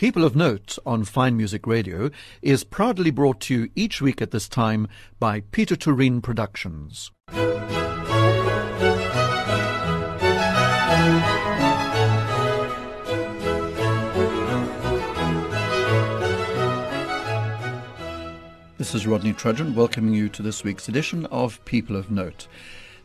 People of Note on Fine Music Radio is proudly brought to you each week at this time by Pieter Toerien Productions. This is Rodney Trudgeon welcoming you to this week's edition of People of Note.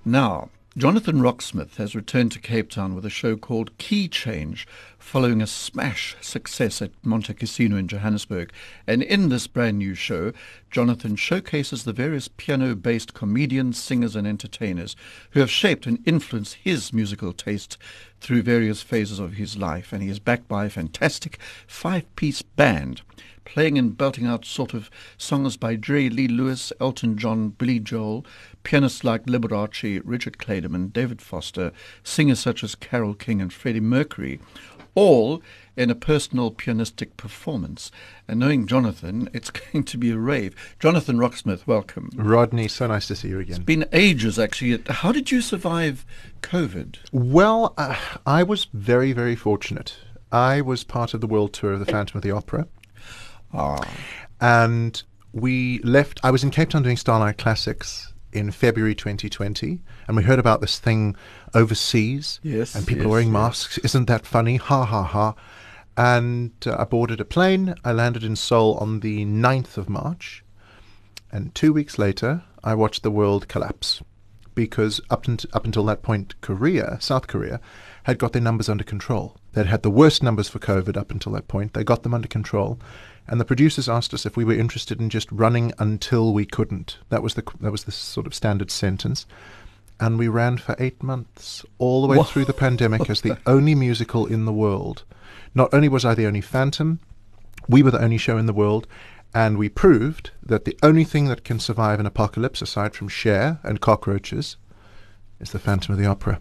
Now, Jonathan Roxmouth has returned to Cape Town with a show called Key Change, following a smash success at Montecasino in Johannesburg. And in this brand new show, Jonathan showcases the various piano based comedians, singers, and entertainers who have shaped and influenced his musical taste through various phases of his life. And he is backed by a fantastic five piece band playing and belting out sort of songs by Jerry Lee Lewis, Elton John, Billy Joel, pianists like Liberace, Richard Clayderman, David Foster, singers such as Carole King and Freddie Mercury, all in a personal pianistic performance. And knowing Jonathan, it's going to be a rave. Jonathan Roxmouth, welcome. Rodney, so nice to see you again. It's been ages, actually. How did you survive COVID? Well, uh, I was very, very fortunate. I was part of the world tour of the Phantom of the Opera. Ah. And we left, I was in Cape Town doing Starlight Classics in February 2020, and we heard about this thing overseas. Yes. And people yes, wearing yes. masks. Isn't that funny? Ha ha ha. And uh, I boarded a plane. I landed in Seoul on the 9th of March. And two weeks later, I watched the world collapse because up, unt- up until that point, Korea, South Korea, had got their numbers under control. They'd had the worst numbers for COVID up until that point. They got them under control. And the producers asked us if we were interested in just running until we couldn't. That was the that was the sort of standard sentence. And we ran for eight months, all the way through the pandemic, as the only musical in the world. Not only was I the only Phantom, we were the only show in the world, and we proved that the only thing that can survive an apocalypse, aside from Cher and cockroaches, is the Phantom of the Opera.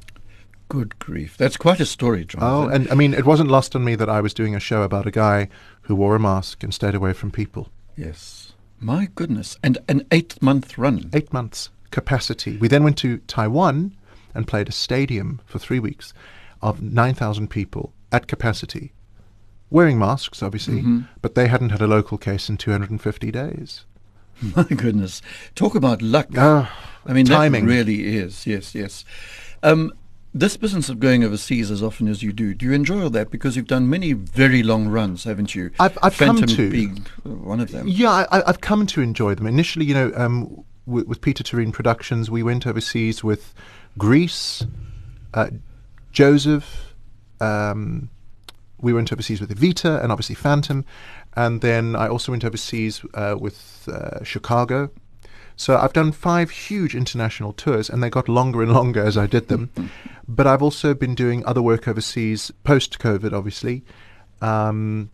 Good grief. That's quite a story, Jonathan. Oh, and I mean, it wasn't lost on me that I was doing a show about a guy who wore a mask and stayed away from people. Yes. My goodness. And an eight month run. Eight months capacity. We then went to Taiwan and played a stadium for three weeks of 9,000 people at capacity, wearing masks, obviously, but they hadn't had a local case in 250 days. My goodness. Talk about luck. Ah, I mean, timing. really is. Yes, yes. Um, this business of going overseas as often as you do, do you enjoy all that? Because you've done many very long runs, haven't you? I've- I've come to. being one of them. Yeah, I, I've come to enjoy them. Initially, you know, um, with, with Pieter Toerien Productions, we went overseas with Grease, uh, Joseph. Um, we went overseas with Evita and obviously Phantom, and then I also went overseas uh, with uh, Chicago. So I've done five huge international tours, and they got longer and longer as I did them. but I've also been doing other work overseas post COVID, obviously. Um,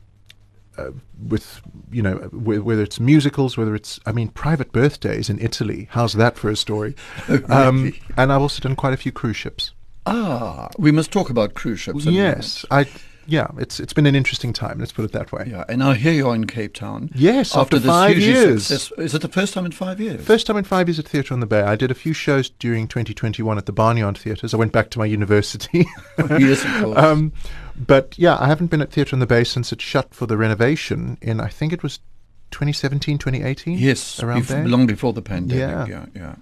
uh, with you know wh- whether it's musicals, whether it's I mean private birthdays in Italy. How's that for a story? um, and I've also done quite a few cruise ships. Ah, we must talk about cruise ships. yes, I yeah, it's it's been an interesting time. Let's put it that way. Yeah, and now here you are in Cape Town. Yes, after this five years. success- Is it the first time in five years? First time in five years at Theatre on the Bay. I did a few shows during 2021 at the Barnyard Theatres. I went back to my university. yes, of course. um, but yeah, I haven't been at Theatre on the Bay since it shut for the renovation in I think it was 2017, 2018. yes, around bef- there. long before the pandemic. Yeah. yeah, yeah.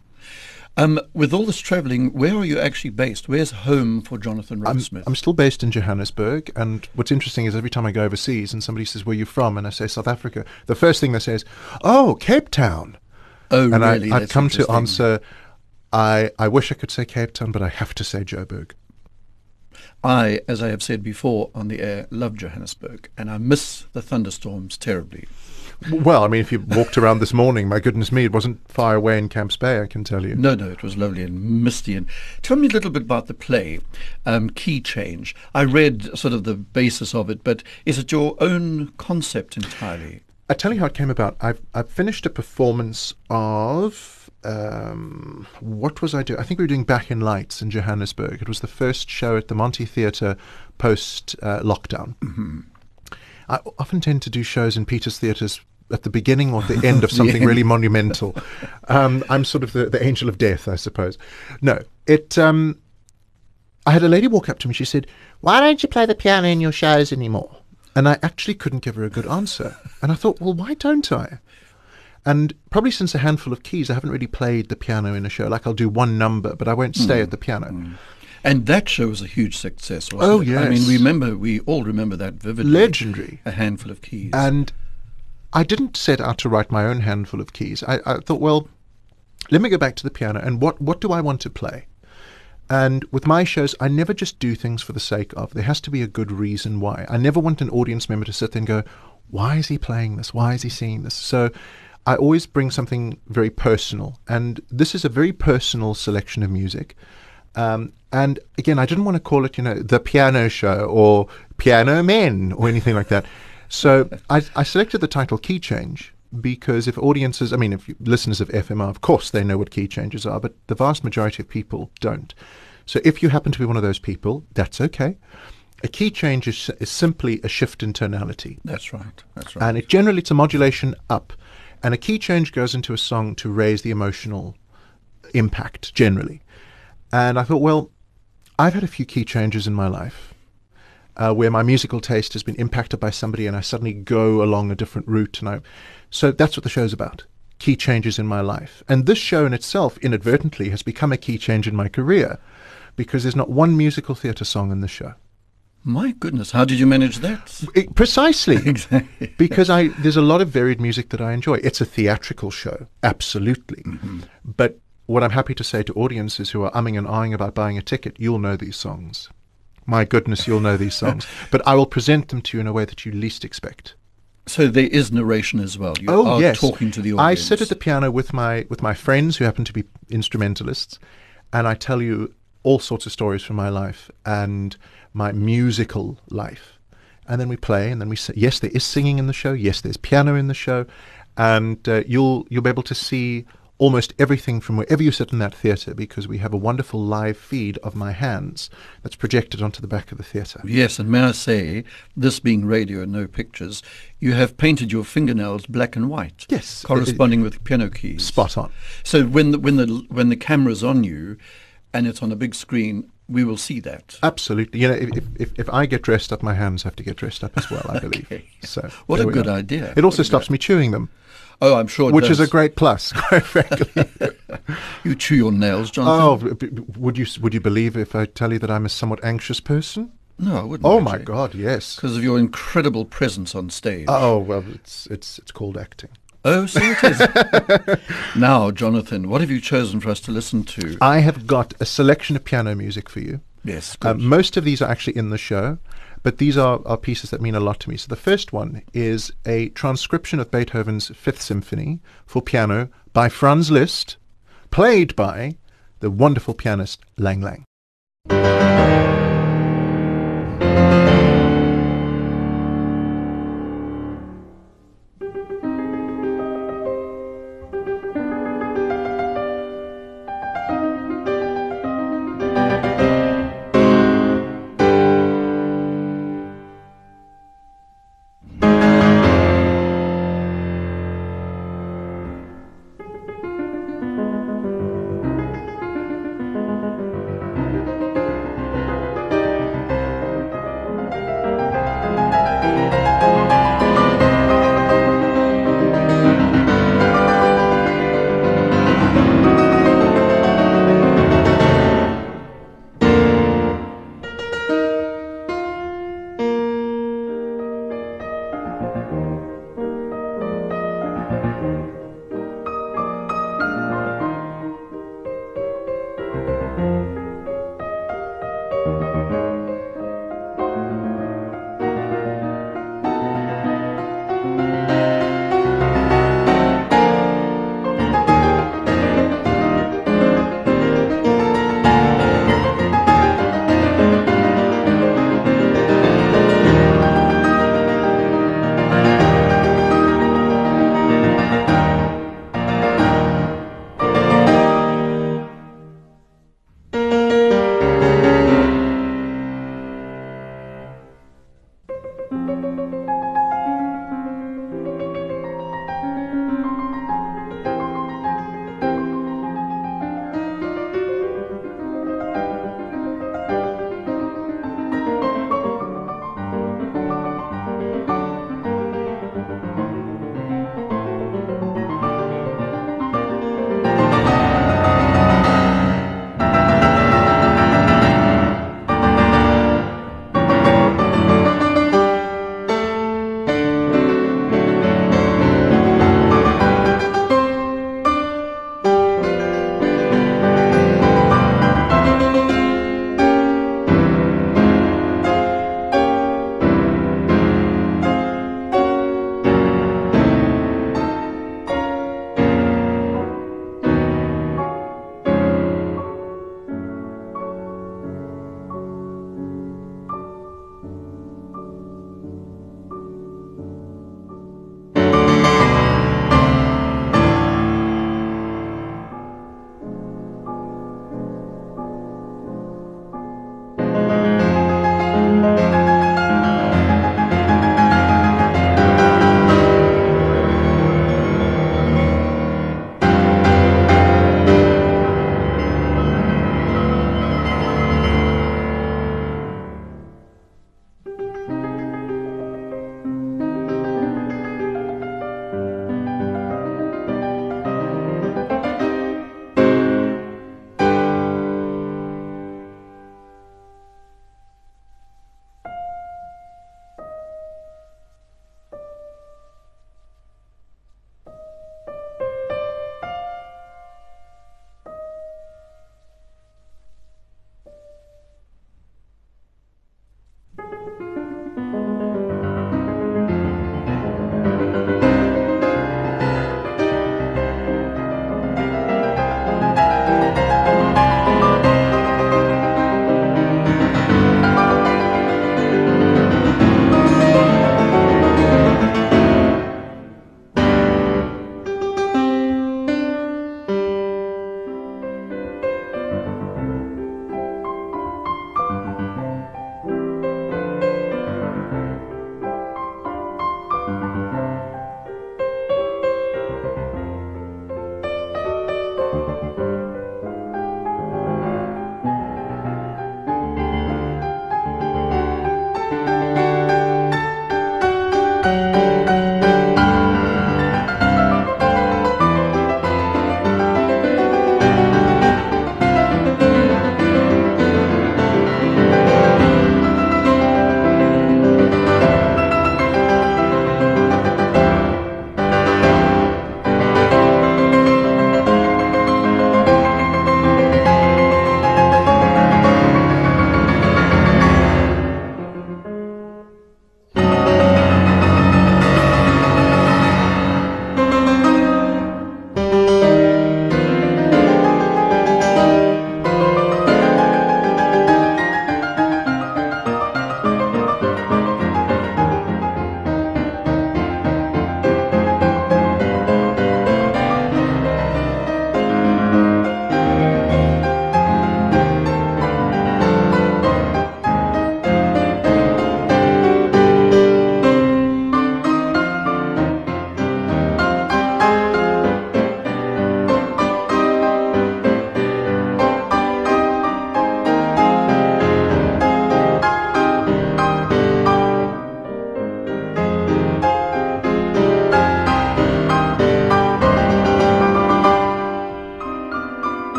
Um, with all this travelling, where are you actually based? Where's home for Jonathan I'm, I'm still based in Johannesburg, and what's interesting is every time I go overseas and somebody says, "Where are you from?" and I say South Africa, the first thing they say is, "Oh, Cape Town." oh, and really? I, I've That's come to answer. I I wish I could say Cape Town, but I have to say Joburg. I, as I have said before on the air, love Johannesburg, and I miss the thunderstorms terribly. Well, I mean, if you walked around this morning, my goodness me, it wasn't far away in Camps Bay. I can tell you. No, no, it was lovely and misty. And tell me a little bit about the play, um, Key Change. I read sort of the basis of it, but is it your own concept entirely? I tell you how it came about. I've I've finished a performance of um, what was I doing? I think we were doing Back in Lights in Johannesburg. It was the first show at the Monty Theatre post uh, lockdown. I often tend to do shows in Peter's theatres at the beginning or the end of something really monumental. Um, I'm sort of the, the angel of death, I suppose. No, it. Um, I had a lady walk up to me. She said, "Why don't you play the piano in your shows anymore?" And I actually couldn't give her a good answer. And I thought, well, why don't I? And probably since a handful of keys, I haven't really played the piano in a show. Like I'll do one number, but I won't stay at the piano. And that show was a huge success, wasn't Oh, it? I mean, we remember, we all remember that vividly. Legendary. A handful of keys. And I didn't set out to write my own handful of keys. I, I thought, well, let me go back to the piano and what, what do I want to play? And with my shows, I never just do things for the sake of. There has to be a good reason why. I never want an audience member to sit there and go, why is he playing this? Why is he singing this? So I always bring something very personal. And this is a very personal selection of music. Um, and again, I didn't want to call it, you know, the piano show or piano men or anything like that. So I, I selected the title Key Change because if audiences, I mean, if listeners of FMR, of course, they know what key changes are, but the vast majority of people don't. So if you happen to be one of those people, that's okay. A key change is, is simply a shift in tonality. That's right. That's right. And it generally it's a modulation up. And a key change goes into a song to raise the emotional impact generally. And I thought, well, I've had a few key changes in my life uh, where my musical taste has been impacted by somebody and I suddenly go along a different route. And I, so that's what the show's about key changes in my life. And this show in itself, inadvertently, has become a key change in my career because there's not one musical theatre song in the show. My goodness, how did you manage that? It- precisely. exactly. because I there's a lot of varied music that I enjoy. It's a theatrical show, absolutely. But what I'm happy to say to audiences who are umming and ahhing about buying a ticket, you'll know these songs. My goodness, you'll know these songs. But I will present them to you in a way that you least expect. So there is narration as well. You oh are yes, talking to the audience. I sit at the piano with my with my friends who happen to be instrumentalists, and I tell you all sorts of stories from my life and my musical life. And then we play, and then we say, yes, there is singing in the show. Yes, there's piano in the show, and uh, you'll you'll be able to see almost everything from wherever you sit in that theatre because we have a wonderful live feed of my hands that's projected onto the back of the theatre. Yes, and may I say, this being radio and no pictures, you have painted your fingernails black and white. Yes. corresponding uh, uh, with piano keys. Spot on. So when the when the when the camera's on you, and it's on a big screen, we will see that. Absolutely. You know, if, if, if I get dressed up, my hands have to get dressed up as well, I believe. So What a good idea. It also What stops good- me chewing them, Oh, I'm sure. Which is a great plus, quite frankly. You chew your nails, Jonathan. oh, would you would you believe if I tell you that I'm a somewhat anxious person? no, I wouldn't. Oh my God, yes. Because of your incredible presence on stage. Oh well, it's it's it's called acting. Oh, so it is. now, Jonathan, what have you chosen for us to listen to? I have got a selection of piano music for you. yes, Uh, most of these are actually in the show, but these are, are pieces that mean a lot to me. So the first one is a transcription of Beethoven's Fifth Symphony for piano by Franz Liszt, played by the wonderful pianist Lang Lang.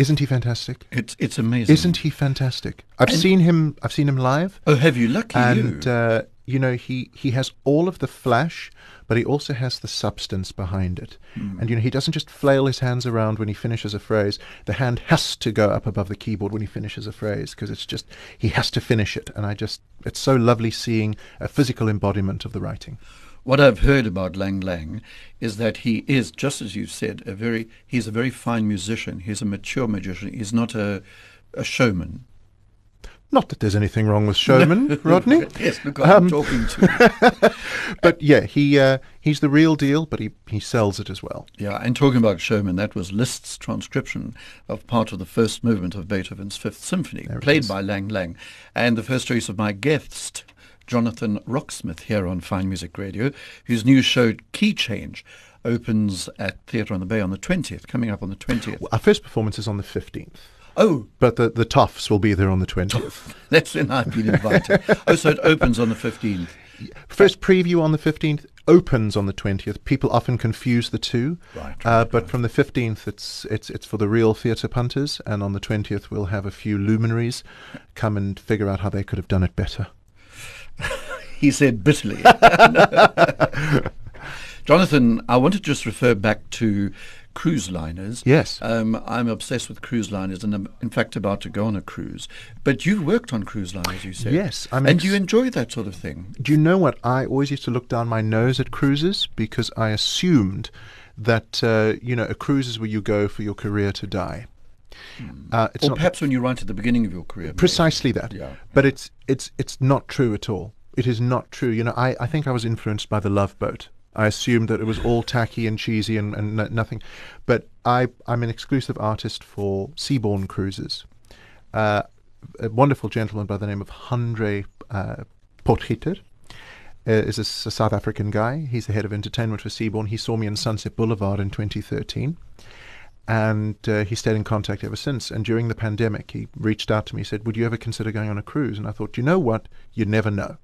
Isn't he fantastic? It's it's amazing. Isn't he fantastic? I've And- seen him. I've seen him live, Oh, have you? Lucky and you. uh, you know he he has all of the flash, but he also has the substance behind it. Hmm. And you know he doesn't just flail his hands around when he finishes a phrase. The hand has to go up above the keyboard when he finishes a phrase because it's just he has to finish it. And I just it's so lovely seeing a physical embodiment of the writing. What I've heard about Lang Lang is that he is, just as you said, a very he's a very fine musician. He's a mature magician. He's not a a showman. Not that there's anything wrong with showman, Rodney. yes, look, I'm Um, talking to. But yeah, he uh, he's the real deal, but he, he sells it as well. Yeah, and talking about showman, that was Liszt's transcription of part of the first movement of Beethoven's Fifth Symphony, played is. by Lang Lang. And the first choice of my guest, Jonathan Roxmouth, here on Fine Music Radio, whose new show Key Change opens at Theatre on the Bay on the 20th, coming up on the 20th. Our first performance is on the 15th, Oh, but the, the Toffs will be there on the 20th. that's when I've been invited. oh, so it opens on the 15th. First preview on the 15th, opens on the 20th. People often confuse the two. Right, uh, right, but from the 15th, it's, it's, it's for the real theatre punters, and on the 20th, we'll have a few luminaries come and figure out how they could have done it better. He said bitterly. Jonathan, I want to just refer back to cruise liners. Yes. Um, I'm obsessed with cruise liners and I'm, in fact, about to go on a cruise. But you've worked on cruise liners, you said. Yes, I'm and you enjoy that sort of thing. Do you know what? I always used to look down my nose at cruises because I assumed that, uh, you know, a cruise is where you go for your career to die. Uh, it's or not perhaps when you're right at the beginning of your career. maybe. precisely that. Yeah. But it's it's it's not true at all. It is not true. You know, I, I think I was influenced by the Love Boat. I assumed that it was all tacky and cheesy and, and no- nothing. But I I'm an exclusive artist for Seabourn Cruises. Uh, a wonderful gentleman by the name of Andre uh, Potgieter uh, is a South African guy. He's the head of entertainment for Seabourn. He saw me in Sunset Boulevard in 2013 and uh, he stayed in contact ever since. And during the pandemic, he reached out to me, said, "Would you ever consider going on a cruise?" And I thought, you know what, you never know.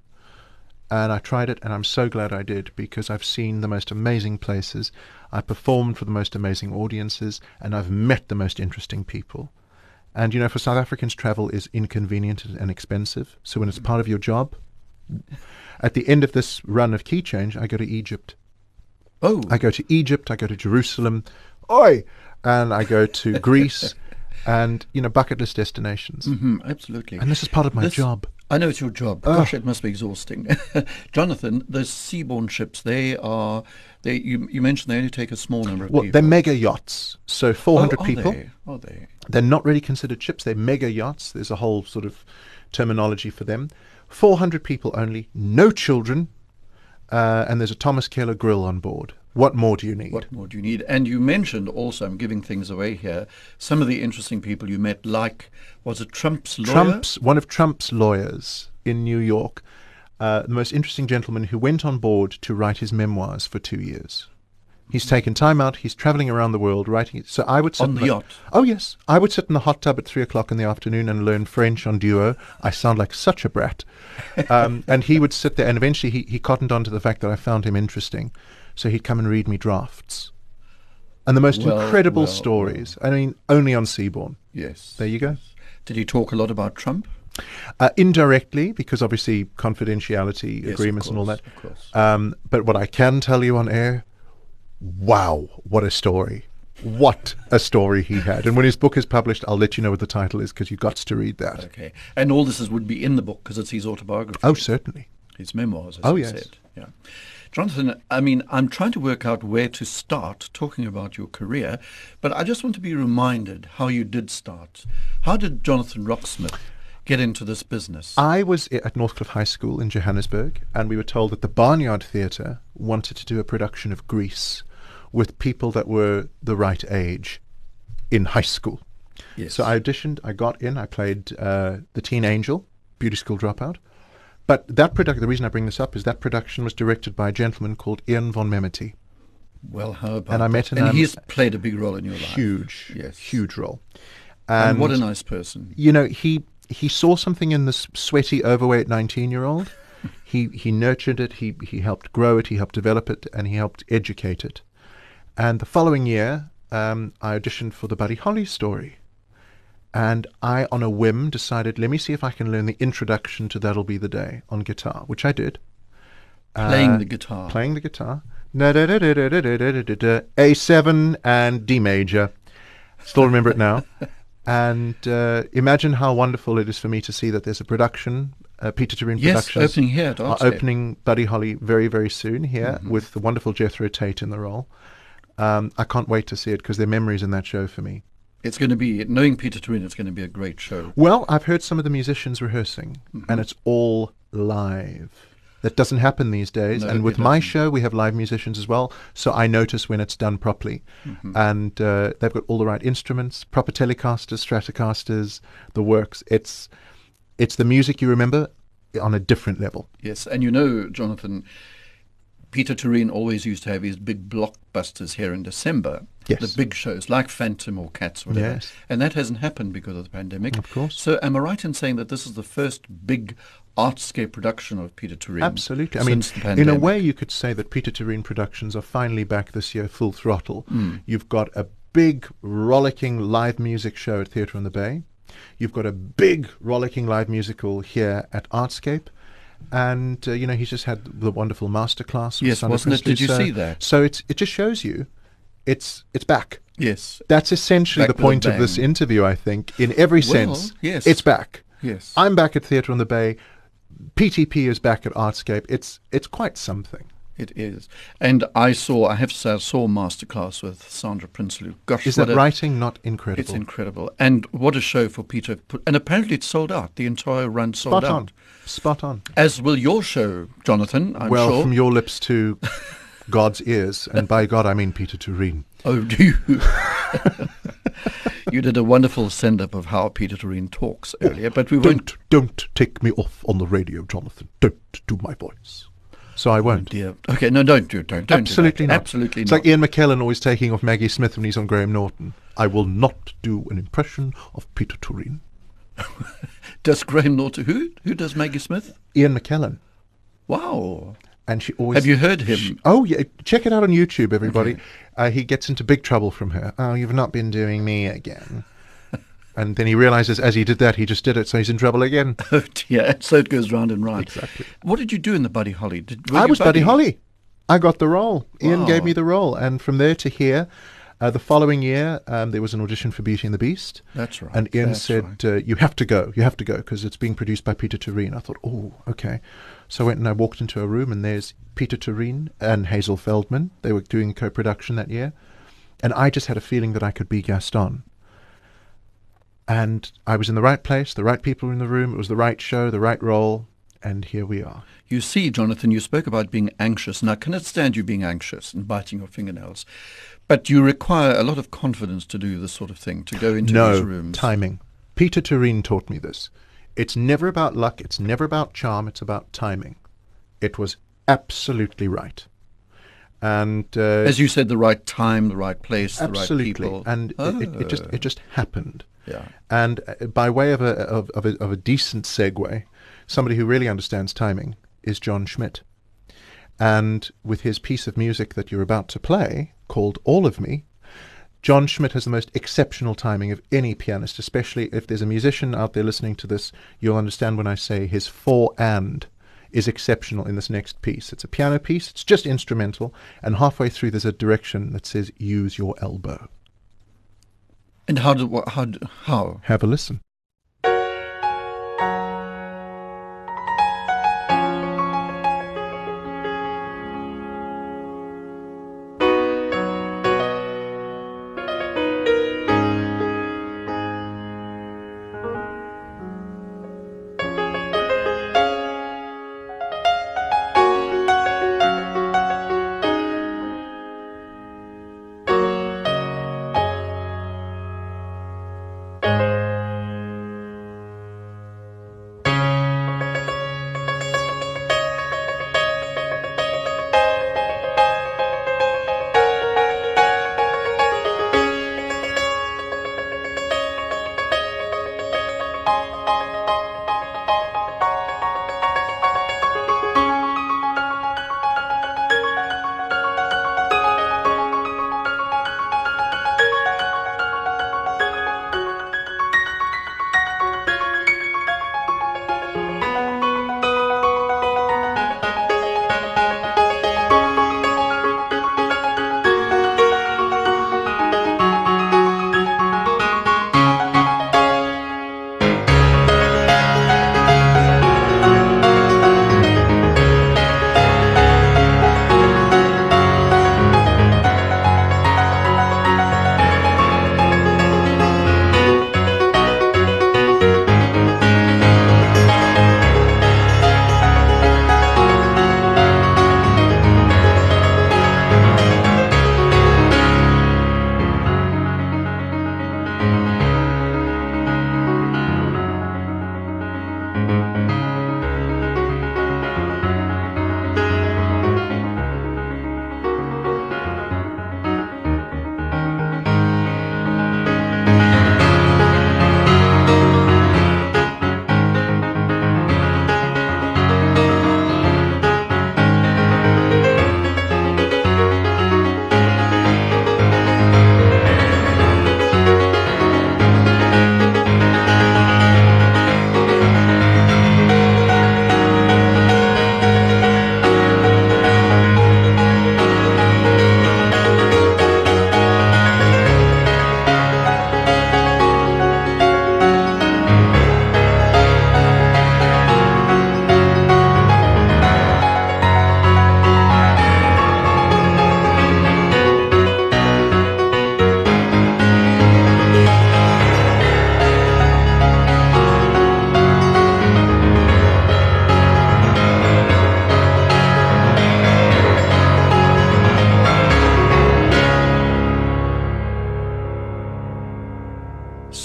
And I tried it, and I'm so glad I did because I've seen the most amazing places, I've performed for the most amazing audiences, and I've met the most interesting people. And you know, for South Africans, travel is inconvenient and expensive. So when it's part of your job, at the end of this run of key change, I go to Egypt. Oh, I go to Egypt, I go to Jerusalem, oi, and I go to Greece, and you know bucket list destinations. mhm, absolutely. And this is part of my This- job. I know it's your job. Gosh, it must be exhausting. Jonathan, those Seabourn ships, they are, they. You, you mentioned they only take a small number of Well, people. they're mega yachts, so 400 oh, are people. They? Are they? They're not really considered ships. They're mega yachts. There's a whole sort of terminology for them. 400 people only, no children, uh, and there's a Thomas Keller grill on board. What more do you need? What more do you need? And you mentioned also, I'm giving things away here, some of the interesting people you met, like, was it Trump's lawyer? Trump's one of Trump's lawyers in New York, uh, the most interesting gentleman who went on board to write his memoirs for two years. He's taken time out. He's traveling around the world writing it. So I would sit On in the yacht? Oh yes, I would sit in the hot tub at three o'clock in the afternoon and learn French on Duo. I sound like such a brat. Um, and he would sit there, and eventually he, he cottoned on to the fact that I found him interesting. So he'd come and read me drafts, and the most Well, incredible well, stories. I mean, only on Seabourn. Yes. There you go. Did he talk a lot about Trump? Uh, indirectly, because obviously confidentiality Yes, agreements and all that. of course. Um, but what I can tell you on air, wow, what a story. What a story he had. And when his book is published, I'll let you know what the title is because you've got to read that. Okay. And all this is, would be in the book because it's his autobiography. Oh, certainly. his memoirs, as Oh, you yes. said. Yeah. Jonathan, I mean, I'm trying to work out where to start talking about your career, but I just want to be reminded how you did start. How did Jonathan Roxmouth get into this business? I was at Northcliffe High School in Johannesburg, and we were told that the Barnyard Theatre wanted to do a production of Grease with people that were the right age in high school. yes. So I auditioned, I got in, I played uh, the teen angel, beauty school dropout. But that production, the reason I bring this up is that production was directed by a gentleman called Ian von Memerty. well, how about and I met an, And um, he's played a big role in your life. Huge, Yes. huge role. And, what a nice person. you know, he he saw something in this sweaty, overweight nineteen-year-old. he he nurtured it. He he helped grow it. He helped develop it, and he helped educate it. And the following year, um, I auditioned for the Buddy Holly story, And I, on a whim, decided, let me see if I can learn the introduction to That'll Be the Day on guitar, which I did. Playing Uh, the guitar. Playing the guitar. A7 and D major. Still remember it now. And uh, imagine how wonderful it is for me to see that there's a production, uh, Pieter Toerien production. yes, Productions opening here at are opening Buddy Holly very, very soon here Mm-hmm. with the wonderful Jethro Tate in the role. Um, I can't wait to see it because there are memories in that show for me. It's going to be, knowing Pieter Toerien, it's going to be a great show. Well, I've heard some of the musicians rehearsing, Mm-hmm. and it's all live. That doesn't happen these days. No, and with my show, we have live musicians as well, so I notice when it's done properly. Mm-hmm. And uh, they've got all the right instruments, proper Telecasters, Stratocasters, the works. It's it's the music you remember on a different level. Yes, and you know, Jonathan, Pieter Toerien always used to have his big blockbusters here in December. Yes. The big shows like Phantom or Cats, or whatever. Yes. And that hasn't happened because of the pandemic. Of course. So am I right in saying that this is the first big artscape production of Pieter Toerien? Absolutely. I mean, in a way, you could say that Pieter Toerien Productions are finally back this year, full throttle. Hmm. You've got a big, rollicking live music show at Theatre on the Bay. You've got a big, rollicking live musical here at Artscape. And, uh, you know, he's just had the wonderful masterclass. Yes, wasn't it? Did you Prinsloo. see that? So it's, it just shows you it's, it's back. Yes. That's essentially Back the point of this interview, I think. In every Well, sense, yes. it's back. Yes. I'm back at Theatre on the Bay. PTP is back at Artscape. It's it's quite something. It is. And I saw, I have to say, I saw a masterclass with Sandra Prinsloo. Gosh, Is that a- writing not incredible? It's incredible. And what a show for Peter. And apparently it's sold out. The entire run sold Spot out. on. Spot on. As will your show, Jonathan, I'm well, sure. from your lips to God's ears, and by God I mean Pieter Toerien. oh, do you? you did a wonderful send-up of how Pieter Toerien talks oh, earlier, but we won't... Don't don't take me off on the radio, Jonathan. Don't do my voice. So I oh, won't. Dear. Okay, no, don't do it. Don't, don't Absolutely do not. Absolutely It's not. like Ian McKellen always taking off Maggie Smith when he's on Graham Norton. I will not do an impression of Pieter Toerien. Does Graham Norton... Who? Who does Maggie Smith? Ian McKellen. Wow. And she always Have you heard him? She- oh yeah, check it out on YouTube, everybody. Uh, he gets into big trouble from her. Oh, you've not been doing me again. and then he realizes as he did that, he just did it, so he's in trouble again. Oh dear. So it goes round and round. Exactly. What did you do in the Buddy Holly? Did, I was Buddy Holly. I got the role. Ian gave me the role, and from there to here, uh, the following year, um, there was an audition for Beauty and the Beast. That's right. And Ian That's said, right. uh, "You have to go. You have to go because it's being produced by Pieter Toerien." I thought, "Oh, okay." So I went and I walked into a room, and there's Pieter Toerien and Hazel Feldman. They were doing co-production that year, and I just had a feeling that I could be Gaston. And I was in the right place, the right people were in the room. It was the right show, the right role, and here we are. You see, Jonathan, you spoke about being anxious, and I cannot stand you being anxious and biting your fingernails. But you require a lot of confidence to do this sort of thing, to go into no these rooms. timing. Pieter Toerien taught me this. It's never about luck. It's never about charm. It's about timing. It was absolutely right. And uh, As you said, the right time, the right place, absolutely, the right people. and it, it, it just Ah. it just happened. Yeah. And uh, by way of a of, of a of a decent segue, somebody who really understands timing is Jon Schmid. And with his piece of music that you're about to play, called All of Me, Jon Schmid has the most exceptional timing of any pianist, especially if there's a musician out there listening to this, you'll understand when I say his four and is exceptional in this next piece. It's a piano piece, it's just instrumental, and halfway through there's a direction that says use your elbow. And how do how how? Have a listen.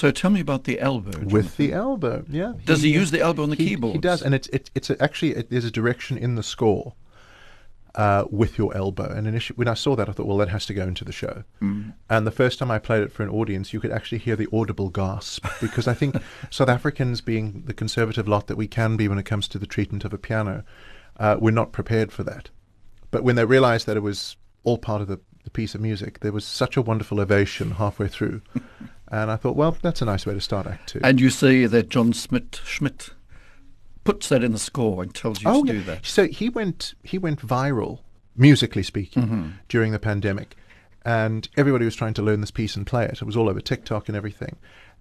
So tell me about the elbow. with the elbow. Yeah. Does he use the elbow on the he, keyboard? He does, and it's it's it's a, actually it, there's a direction in the score uh, with your elbow. And initially, when I saw that, I thought, well, that has to go into the show. Mm. And the first time I played it for an audience, you could actually hear the audible gasp because I think South Africans, being the conservative lot that we can be when it comes to the treatment of a piano, uh, we're not prepared for that. But when they realised that it was all part of the, the piece of music, there was such a wonderful ovation halfway through. and I thought, well, that's a nice way to start Act Two. And you see that Jon Schmid, Schmid puts that in the score and tells you oh, to yeah. do that. So he went he went viral, musically speaking, Mm-hmm. during the pandemic, and everybody was trying to learn this piece and play it. It was all over TikTok and everything.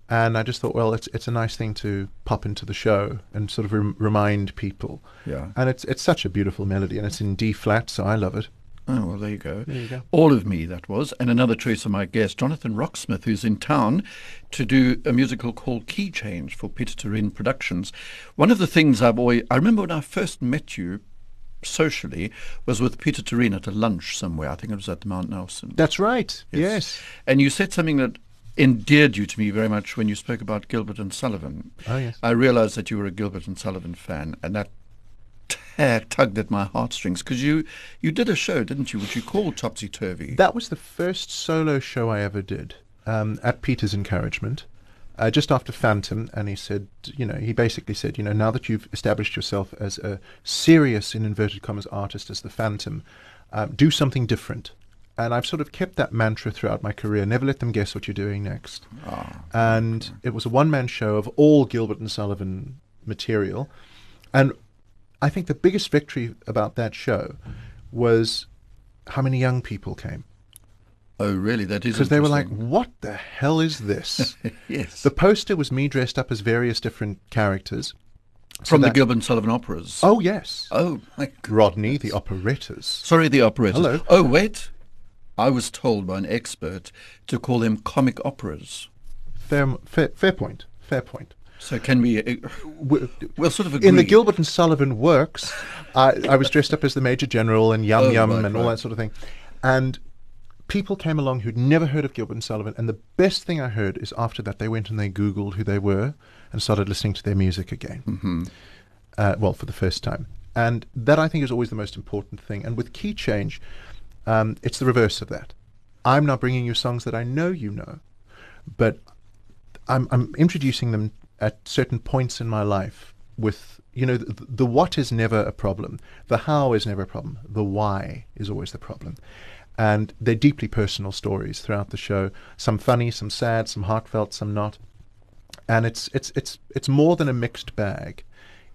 And I just thought, well, it's it's a nice thing to pop into the show and sort of rem- remind people. Yeah. And it's it's such a beautiful melody, and it's in D flat, so I love it. Oh, well, there you go. There you go. All of Me, that was. And another choice of my guest, Jonathan Roxmouth, who's in town to do a musical called Key Change for Pieter Toerien Productions. One of the things I've always, I remember when I first met you socially was with Pieter Toerien at a lunch somewhere. I think it was at the Mount Nelson. That's right. Yes. And you said something that endeared you to me very much when you spoke about Gilbert and Sullivan. Oh yes. I realized that you were a Gilbert and Sullivan fan, and that t- tugged at my heartstrings because you you did a show, didn't you, which you called Topsy Turvy? That was the first solo show I ever did um, at Peter's encouragement, uh, just after Phantom. And he said, you know, he basically said, you know, now that you've established yourself as a serious, in inverted commas, artist as the Phantom, um, do something different. And I've sort of kept that mantra throughout my career. Never let them guess what you're doing next. Ah, And it was a one man show of all Gilbert and Sullivan material. And I think the biggest victory about that show was how many young people came. oh, really? That is Because they were like, what the hell is this? yes, the poster was me dressed up as various different characters. So from the Gilbert and Sullivan operas. Oh, yes. oh my God. Rodney, the operettas. Sorry, the operas. Hello. Oh, wait. I was told by an expert to call them comic operas. Fair, fair, fair point. Fair point. So can we? Uh, we'll sort of agree. In the Gilbert and Sullivan works, I, I was dressed up as the Major General and Yum Oh, Yum right, and all right. that sort of thing. And people came along who'd never heard of Gilbert and Sullivan. And the best thing I heard is after that, they went and they Googled who they were and started listening to their music again. Mhm. uh, well, for the first time. And that I think is always the most important thing. And with key change, um, it's the reverse of that. I'm not bringing you songs that I know you know, but I'm, I'm introducing them at certain points in my life with, you know, the, the what is never a problem. The how is never a problem. The why is always the problem. And they're deeply personal stories throughout the show. Some funny, some sad, some heartfelt, some not and it's it's it's it's more than a mixed bag.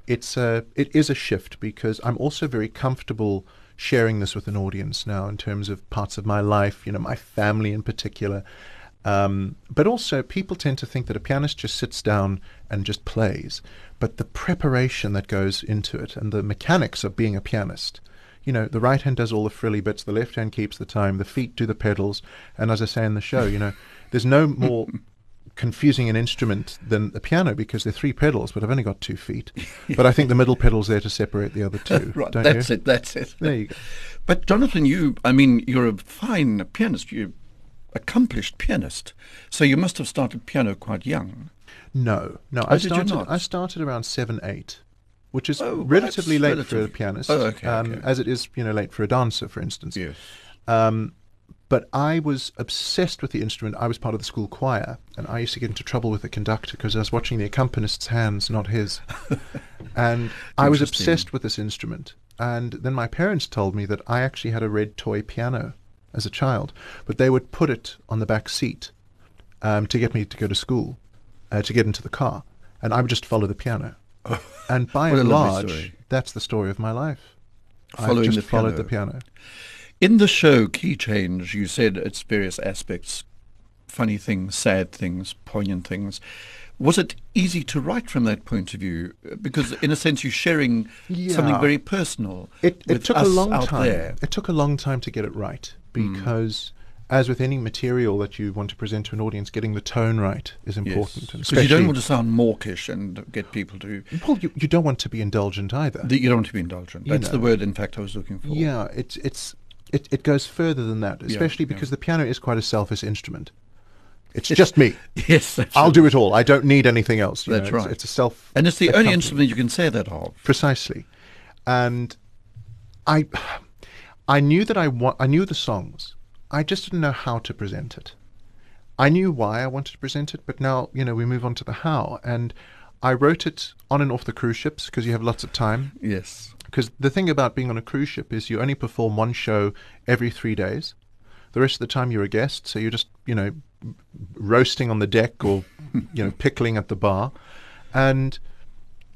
It's a it is a shift because I'm also very comfortable sharing this with an audience now in terms of parts of my life, you know, my family in particular. Um, but also, people tend to think that a pianist just sits down and just plays, but the preparation that goes into it and the mechanics of being a pianist. You know, the right hand does all the frilly bits, the left hand keeps the time, the feet do the pedals, and as I say in the show, you know, there's no more confusing an instrument than a piano because they're three pedals, but I've only got two feet. But I think the middle pedal's there to separate the other two. right, don't that's you? it. That's it. There you go. But Jonathan, you, I mean, you're a fine pianist. You're accomplished pianist. So you must have started piano quite young. No, no. Oh, I did you started. not? I started around seven, eight, which is Oh, relatively late for a pianist. Oh, okay, um, okay. As it is, you know, late for a dancer, for instance. Yes. Um, but I was obsessed with the instrument. I was part of the school choir, and I used to get into trouble with the conductor because I was watching the accompanist's hands, not his. and I was obsessed with this instrument. And then my parents told me that I actually had a red toy piano as a child, but they would put it on the back seat um, to get me to go to school, uh, to get into the car, and I would just follow the piano. and by and large, that's the story of my life. Following I just the followed piano. the piano. In the show Key Change, you said its various aspects, funny things, sad things, poignant things. Was it easy to write from that point of view? Because in a sense, you're sharing something very personal. It, it took a long time. There. It took a long time to get it right Hmm. because, as with any material that you want to present to an audience, getting the tone right is important. and Because you don't want to sound mawkish and get people to. Well, you, you don't want to be indulgent either. The, you don't want to be indulgent. You That's the word, in fact, I was looking for. yeah, it's it's it, it goes further than that, especially yeah. because the piano is quite a selfish instrument. It's just me. Yes, I'll do it all. I don't need anything else. That's know. It's- right. It's, a self. And it's the only instrument you can say that of. precisely, and I, I knew that I wa- I knew the songs. I just didn't know how to present it. I knew why I wanted to present it, but now you know we move on to the how. And I wrote it on and off the cruise ships because you have lots of time. Yes. Because the thing about being on a cruise ship is you only perform one show every three days. The rest of the time you're a guest, so you're just you know roasting on the deck or you know pickling at the bar, and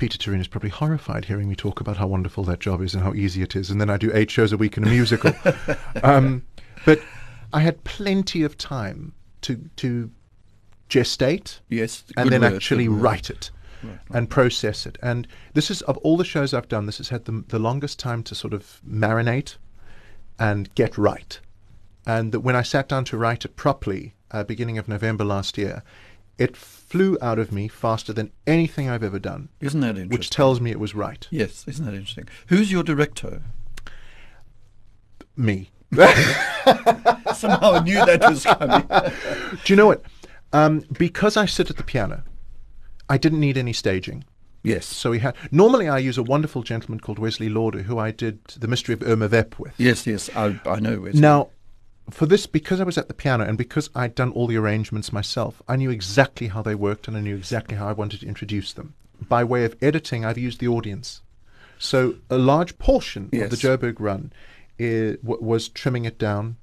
Pieter Toerien is probably horrified hearing me talk about how wonderful that job is and how easy it is, and then I do eight shows a week in a musical. um, but I had plenty of time to to gestate Yes. and then word, actually write it and process it. And this is of all the shows I've done, this has had the, the longest time to sort of marinate and get right. And that when I sat down to write it properly, uh, beginning of November last year, it flew out of me faster than anything I've ever done, Isn't that interesting? which tells me it was right. yes, isn't that interesting? Who's your director? Me. Somehow I knew that was coming. Do you know what? Um, because I sit at the piano, I didn't need any staging. yes. So he had. Normally, I use a wonderful gentleman called Wesley Lauder, who I did The Mystery of Irma Vep with. Yes, yes. I, I know. It's, Now, for this, because I was at the piano and because I'd done all the arrangements myself, I knew exactly how they worked and I knew exactly how I wanted to introduce them. By way of editing, I've used the audience. So a large portion of the Yes. Joburg run i w- was trimming it down,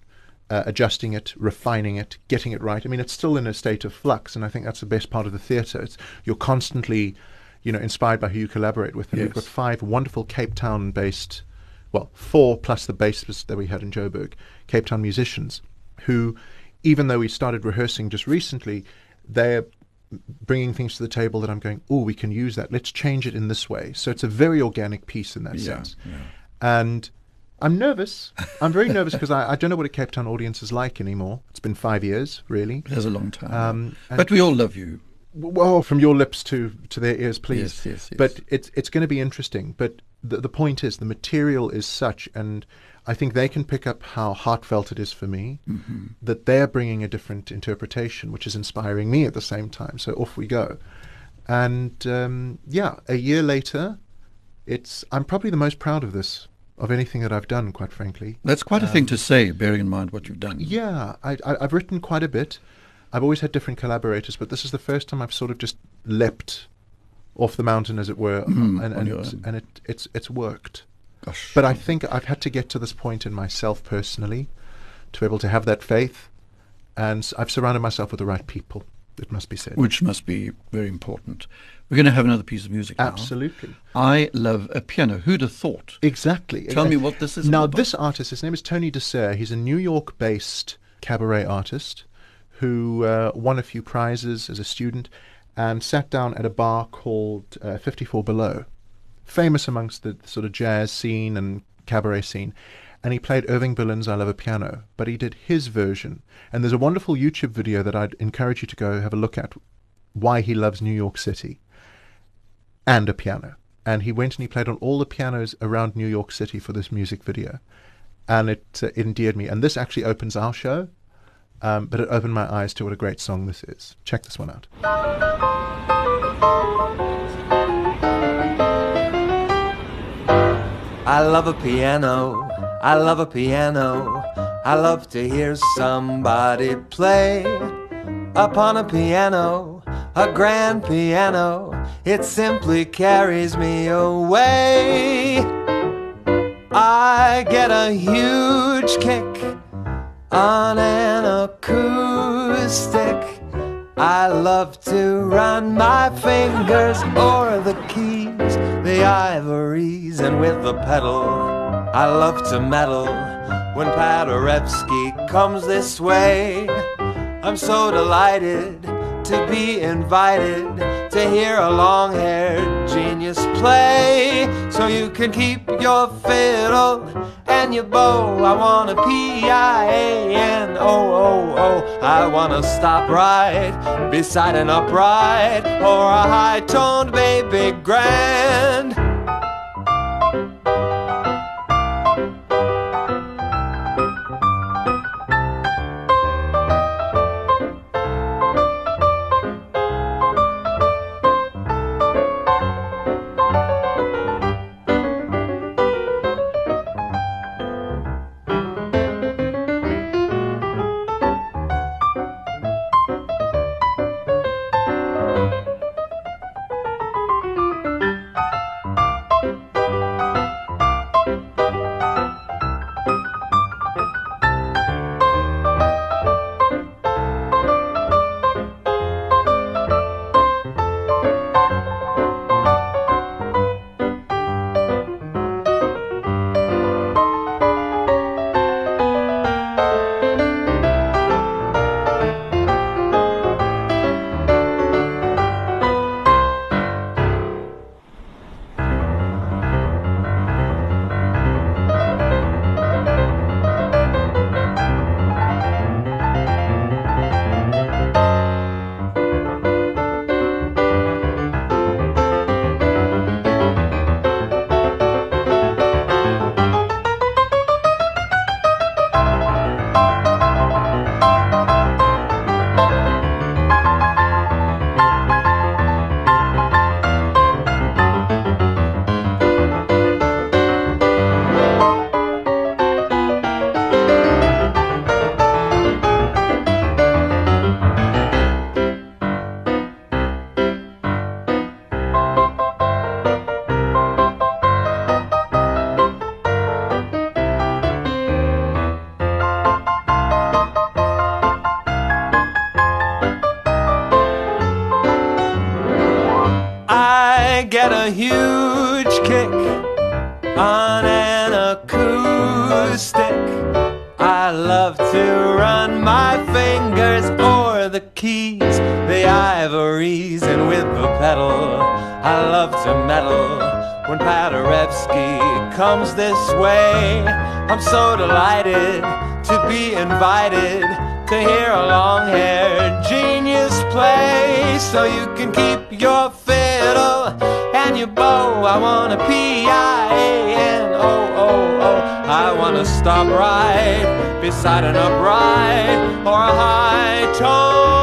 uh, adjusting it, refining it, getting it right. I mean, it's still in a state of flux, and I think that's the best part of the theatre. It's you're constantly, you know, inspired by who you collaborate with. And we've got five wonderful Cape Town-based, well, four plus the bassist that we had in Joburg, Cape Town musicians, who, even though we started rehearsing just recently, they're bringing things to the table that I'm going, oh, we can use that. Let's change it in this way. So it's a very organic piece in that Yeah, sense. yeah. And I'm nervous. I'm very nervous because I, I don't know what a Cape Town audience is like anymore. It's been five years, really. It has a long time. Um, but we all love you. Well, from your lips to, to their ears, please. Yes, yes, yes. But it's it's going to be interesting. But the the point is, the material is such, and I think they can pick up how heartfelt it is for me. Mm-hmm. That they're bringing a different interpretation, which is inspiring me at the same time. So off we go. And um, yeah, a year later, it's I'm probably the most proud of this of anything that I've done, quite frankly. That's quite a thing to say, bearing in mind what you've done. Um, Yeah, I, I, I've written quite a bit. I've always had different collaborators, but this is the first time I've sort of just leapt off the mountain, as it were, Mm, and and, it's, and it, it's it's worked. Gosh. But I think I've had to get to this point in myself personally to be able to have that faith, and I've surrounded myself with the right people. It must be said. which must be very important. We're going to have another piece of music now. Absolutely. I love a piano. Who'd have thought? Exactly. Tell me what this is Now, about. this artist, his name is Tony DeSare. He's a New York-based cabaret artist who uh, won a few prizes as a student and sat down at a bar called uh, 54 Below, famous amongst the sort of jazz scene and cabaret scene. And he played Irving Berlin's I Love a Piano, but he did his version. And there's a wonderful YouTube video that I'd encourage you to go have a look at, why he loves New York City and a piano. And he went and he played on all the pianos around New York City for this music video. And it, uh, it endeared me. And this actually opens our show, um, but it opened my eyes to what a great song this is. Check this one out. I love a piano. I love a piano. I love to hear somebody play upon a piano, a grand piano. It simply carries me away. I get a huge kick on an acoustic. I love to run my fingers o'er the keys, the ivories, and with the pedal. I love to meddle when Paderewski comes this way. I'm so delighted to be invited to hear a long haired genius play. So you can keep your fiddle and your bow. I want a P I A N O O O. I want to stop right beside an upright or a high toned baby grand. On an acoustic. I love to run my fingers o'er the keys, the ivories, and with the pedal. I love to meddle when Paderewski comes this way. I'm so delighted to be invited to hear a long haired genius play. So you can keep your fiddle and your bow. I want a P I A N O O O. I want to stop right beside an upright or a high tone,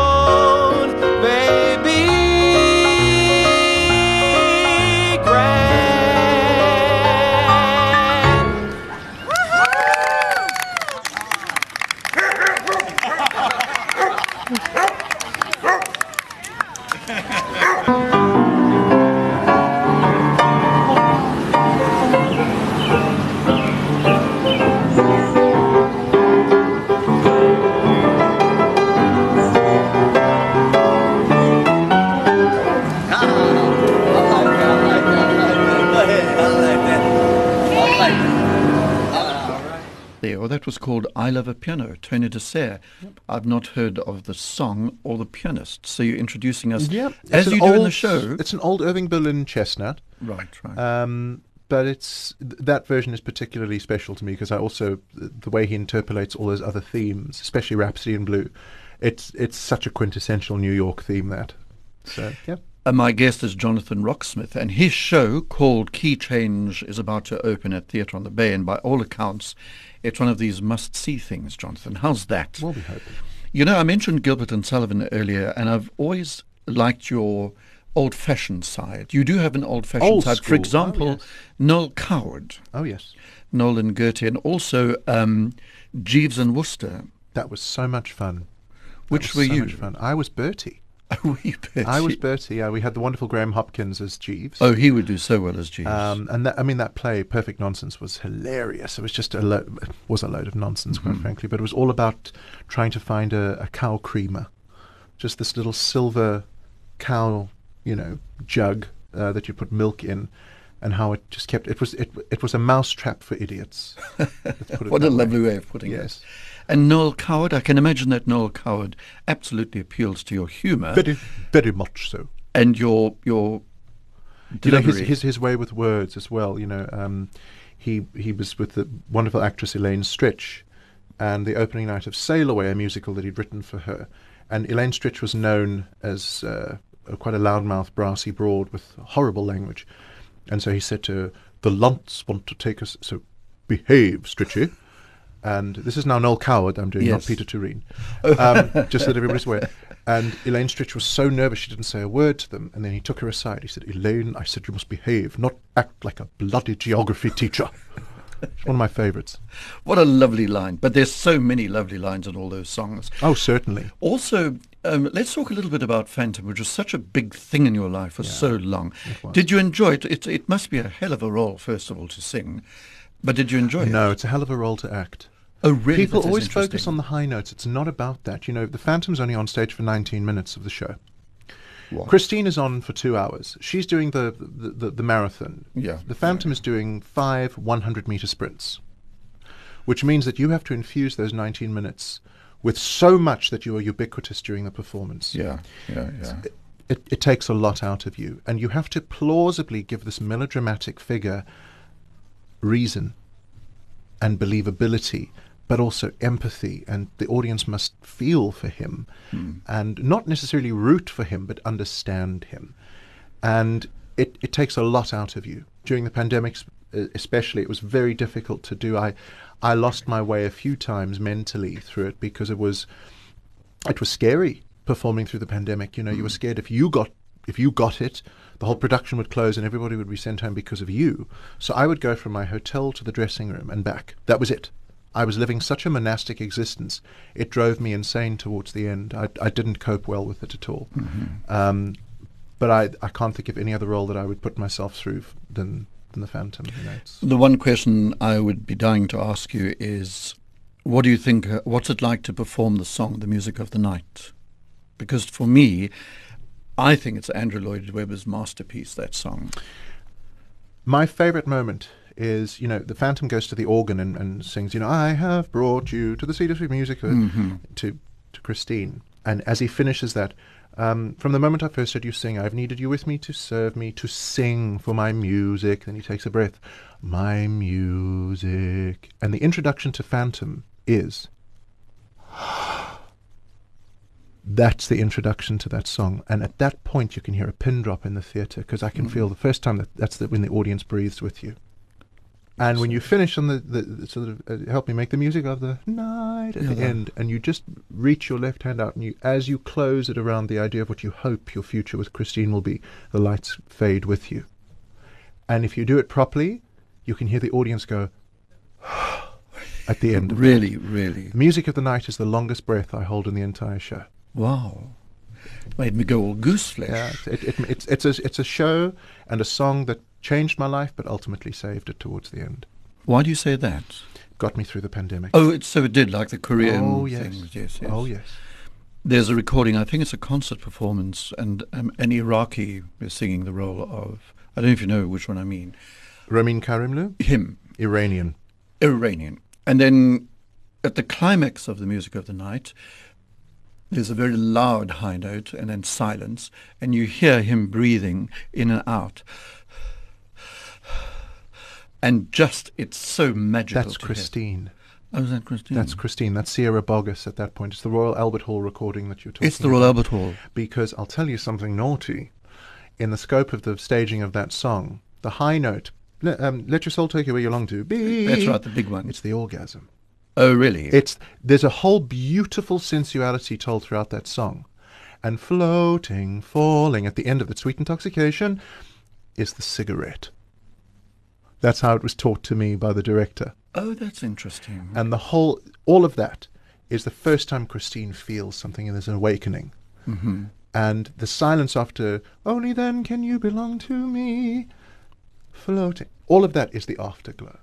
that was called I Love a Piano, Tony DeSare. I've not heard of the song or the pianist. So you're introducing us, Yeah, as you do in the show. It's an old Irving Berlin chestnut. Right, right. Um, but it's that version is particularly special to me because I also the way he interpolates all those other themes, especially Rhapsody in Blue. It's it's such a quintessential New York theme that. So yeah. Uh, my guest is Jonathan Roxmouth, and his show called Key Change is about to open at Theatre on the Bay, and by all accounts, it's one of these must-see things, Jonathan. How's that? Well, we hope. You know, I mentioned Gilbert and Sullivan earlier, and I've always liked your old-fashioned side. You do have an old-fashioned Old side. For school. Oh, example, yes. Noel Coward, Oh yes, Noel and Gertie, and also um, Jeeves and Wooster. that was so much fun. That Which was were so you? Much fun. I was Bertie. Were you I was Bertie? Bertie. Yeah, we had the wonderful Graham Hopkins as Jeeves. Oh, he would do so well as Jeeves. Um, and that, I mean, that play, Perfect Nonsense, was hilarious. It was just a lo- was a load of nonsense, Mm-hmm. quite frankly. But it was all about trying to find a, a cow creamer, just this little silver cow, you know, jug uh, that you put milk in, and how it just kept. It was it it was a mousetrap for idiots. Let's put it what a way. lovely way of putting it. And Noel Coward, I can imagine that Noel Coward absolutely appeals to your humour very very much so. and your your you know his, his his way with words as well. You know, um, he he was with the wonderful actress Elaine Stritch, and the opening night of Sail Away, a musical that he'd written for her, and Elaine Stritch was known as uh, a, quite a loudmouth, brassy broad with horrible language, and so he said to her, "The Lunts want to take us, so behave, Stritchy." And this is now Noel Coward I'm doing, not Pieter Toerien. Um, just so that everybody's aware. And Elaine Stritch was so nervous she didn't say a word to them. And then he took her aside. He said, Elaine, I said you must behave, not act like a bloody geography teacher. It's one of my favourites. what a lovely line. But there's so many lovely lines in all those songs. Oh, certainly. Also, um, let's talk a little bit about Phantom, which was such a big thing in your life for so long. Did you enjoy it? it? It must be a hell of a role, first of all, to sing. But did you enjoy it? No, it's a hell of a role to act. Oh, really? People That is always focus on the high notes. It's not about that. You know, the Phantom's only on stage for 19 minutes of the show. What? Christine is on for two hours. She's doing the, the, the, the marathon. Yeah. The Phantom is doing five 100 meter sprints, which means that you have to infuse those 19 minutes with so much that you are ubiquitous during the performance. Yeah, yeah, yeah. It, it takes a lot out of you. And you have to plausibly give this melodramatic figure reason and believability, but also empathy. And the audience must feel for him hmm. and not necessarily root for him, but understand him. And it, it takes a lot out of you. During the pandemic, especially, it was very difficult to do. I, I lost my way a few times mentally through it because it was it was scary performing through the pandemic. You know, you were hmm. scared if you got if you got it, the whole production would close and everybody would be sent home because of you. So I would go from my hotel to the dressing room and back. That was it. I was living such a monastic existence. It drove me insane towards the end. I, I didn't cope well with it at all. Um, but I, I can't think of any other role that I would put myself through than than the Phantom. You know, The one question I would be dying to ask you is, what do you think? Uh, what's it like to perform the song, "The Music of the Night"? Because for me, I think it's Andrew Lloyd Webber's masterpiece. That song. My favorite moment is, you know, the Phantom goes to the organ and, and sings, you know, I have brought you to the seat of music uh, to, to Christine. And as he finishes that, um, from the moment I first heard you sing, I've needed you with me to serve me, to sing for my music. Then he takes a breath, my music. And the introduction to Phantom is that's the introduction to that song. And at that point, you can hear a pin drop in the theatre because I can feel the first time that that's the, when the audience breathes with you. And when you finish on the, the, the sort of uh, help me make the music of the night at Yeah, the that- end, and you just reach your left hand out, and you as you close it around the idea of what you hope your future with Christine will be, the lights fade with you. And if you do it properly, you can hear the audience go at the end. of it. Really, really. The music of the night is the longest breath I hold in the entire show. Wow. Made me go all goose flesh. Yeah, it, it, it's it's a it's a show and a song that changed my life, but ultimately saved it towards the end. Why do you say that? Got me through the pandemic. Oh, it, so it did, like the Korean Oh, yes. things. Yes, yes. Oh yes. There's a recording, I think it's a concert performance, and um, an Iraqi is singing the role of, I don't know if you know which one I mean, Ramin Karimlu, him, Iranian. Iranian. And then at the climax of the music of the night, there's a very loud high note and then silence, and you hear him breathing in and out. And just, it's so magical. That's to hear. Christine. Oh, is that Christine? That's Christine. That's Sierra Boggess at that point. It's the Royal Albert Hall recording that you're talking It's the Royal about. Albert Hall. Because I'll tell you something naughty. In the scope of the staging of that song, the high note, um, let your soul take you where you long to be. That's right, the big one. It's the orgasm. Oh, really? It's there's a whole beautiful sensuality told throughout that song, and floating, falling at the end of the sweet intoxication is the cigarette. That's how it was taught to me by the director, oh, that's interesting. and the whole all of that is the first time Christine feels something and there's an awakening. hmm And the silence after "Only then can you belong to me," floating. All of that is the afterglow.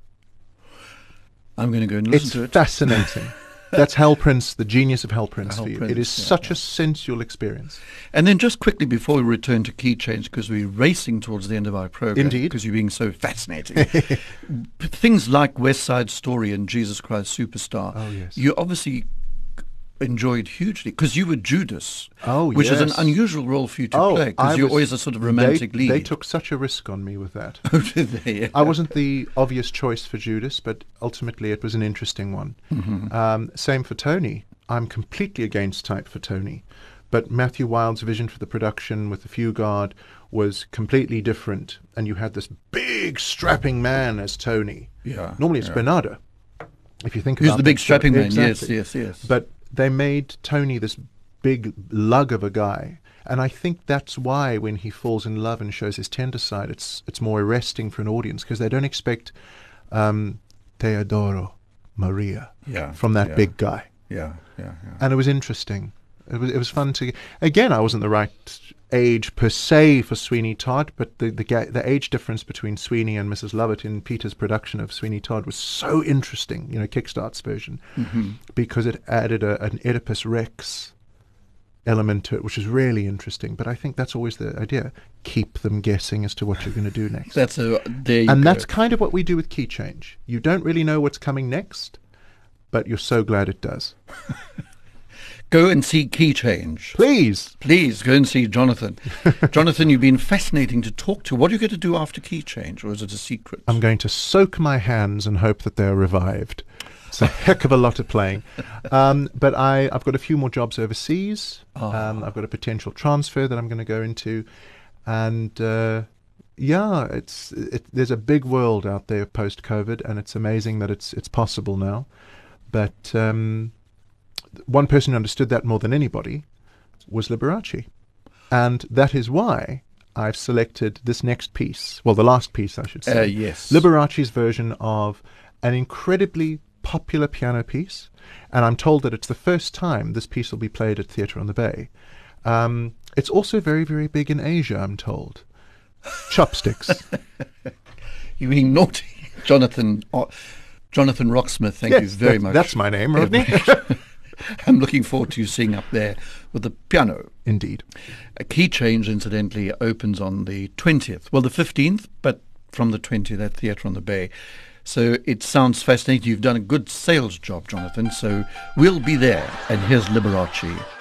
I'm going to go and listen It's to it. It's fascinating. That's Hal Prince, the genius of Hal Prince for you. Prince, it is yeah, such yeah. a sensual experience. And then just quickly before we return to key change, because we're racing towards the end of our program. Indeed. Because you're being so fascinating. Things like West Side Story and Jesus Christ Superstar. Oh, yes. You obviously enjoyed hugely because you were Judas. Oh, Which is an unusual role for you to oh, play because you're was- always a sort of romantic they, lead. They took such a risk on me with that. Oh, did they? I wasn't the obvious choice for Judas, but ultimately it was an interesting one. Mm-hmm. Um, same for Tony. I'm completely against type for Tony, but Matthew Wilde's vision for the production with the Fugard was completely different, and you had this big strapping man as Tony. Yeah, Normally it's yeah. Bernardo. If you think Who's about the big strapping man? Exactly. Yes, yes, yes. But they made Tony this big lug of a guy. And I think that's why when he falls in love and shows his tender side, it's it's more arresting for an audience because they don't expect um, Teodoro Maria Yeah, from that yeah. big guy. yeah, yeah, yeah. And it was interesting. It was it was fun to again. I wasn't the right age per se for Sweeney Todd, but the the, ga- the age difference between Sweeney and Mrs. Lovett in Peter's production of Sweeney Todd was so interesting. You know, Kickstart's version Mm-hmm. because it added a, an Oedipus Rex element to it, which is really interesting. But I think that's always the idea: keep them guessing as to what you're going to do next. That's a there and go. that's kind of what we do with Key Change. You don't really know what's coming next, but you're so glad it does. Go and see Key Change. Please. Please go and see Jonathan. Jonathan, you've been fascinating to talk to. What are you going to do after Key Change, or is it a secret? I'm going to soak my hands and hope that they're revived. It's a heck of a lot of playing. Um, but I, I've got a few more jobs overseas. Um, I've got a potential transfer that I'm going to go into. And uh, yeah, it's it, there's a big world out there post COVID, and it's amazing that it's it's possible now. But um, one person who understood that more than anybody was Liberace. And that is why I've selected this next piece. Well, the last piece, I should say. Uh, yes. Liberace's version of an incredibly popular piano piece, and I'm told that it's the first time this piece will be played at Theatre on the Bay. Um, it's also very, very big in Asia, I'm told. Chopsticks. You're being naughty, Jonathan. Oh, Jonathan Roxmouth. Thank you very that- much. That's my name, Rodney. I'm looking forward to you seeing up there with the piano. Indeed. A key change, incidentally, opens on the 20th. Well, the 15th, but from the 20th at Theatre on the Bay. So it sounds fascinating. You've done a good sales job, Jonathan. So we'll be there. And here's Liberace.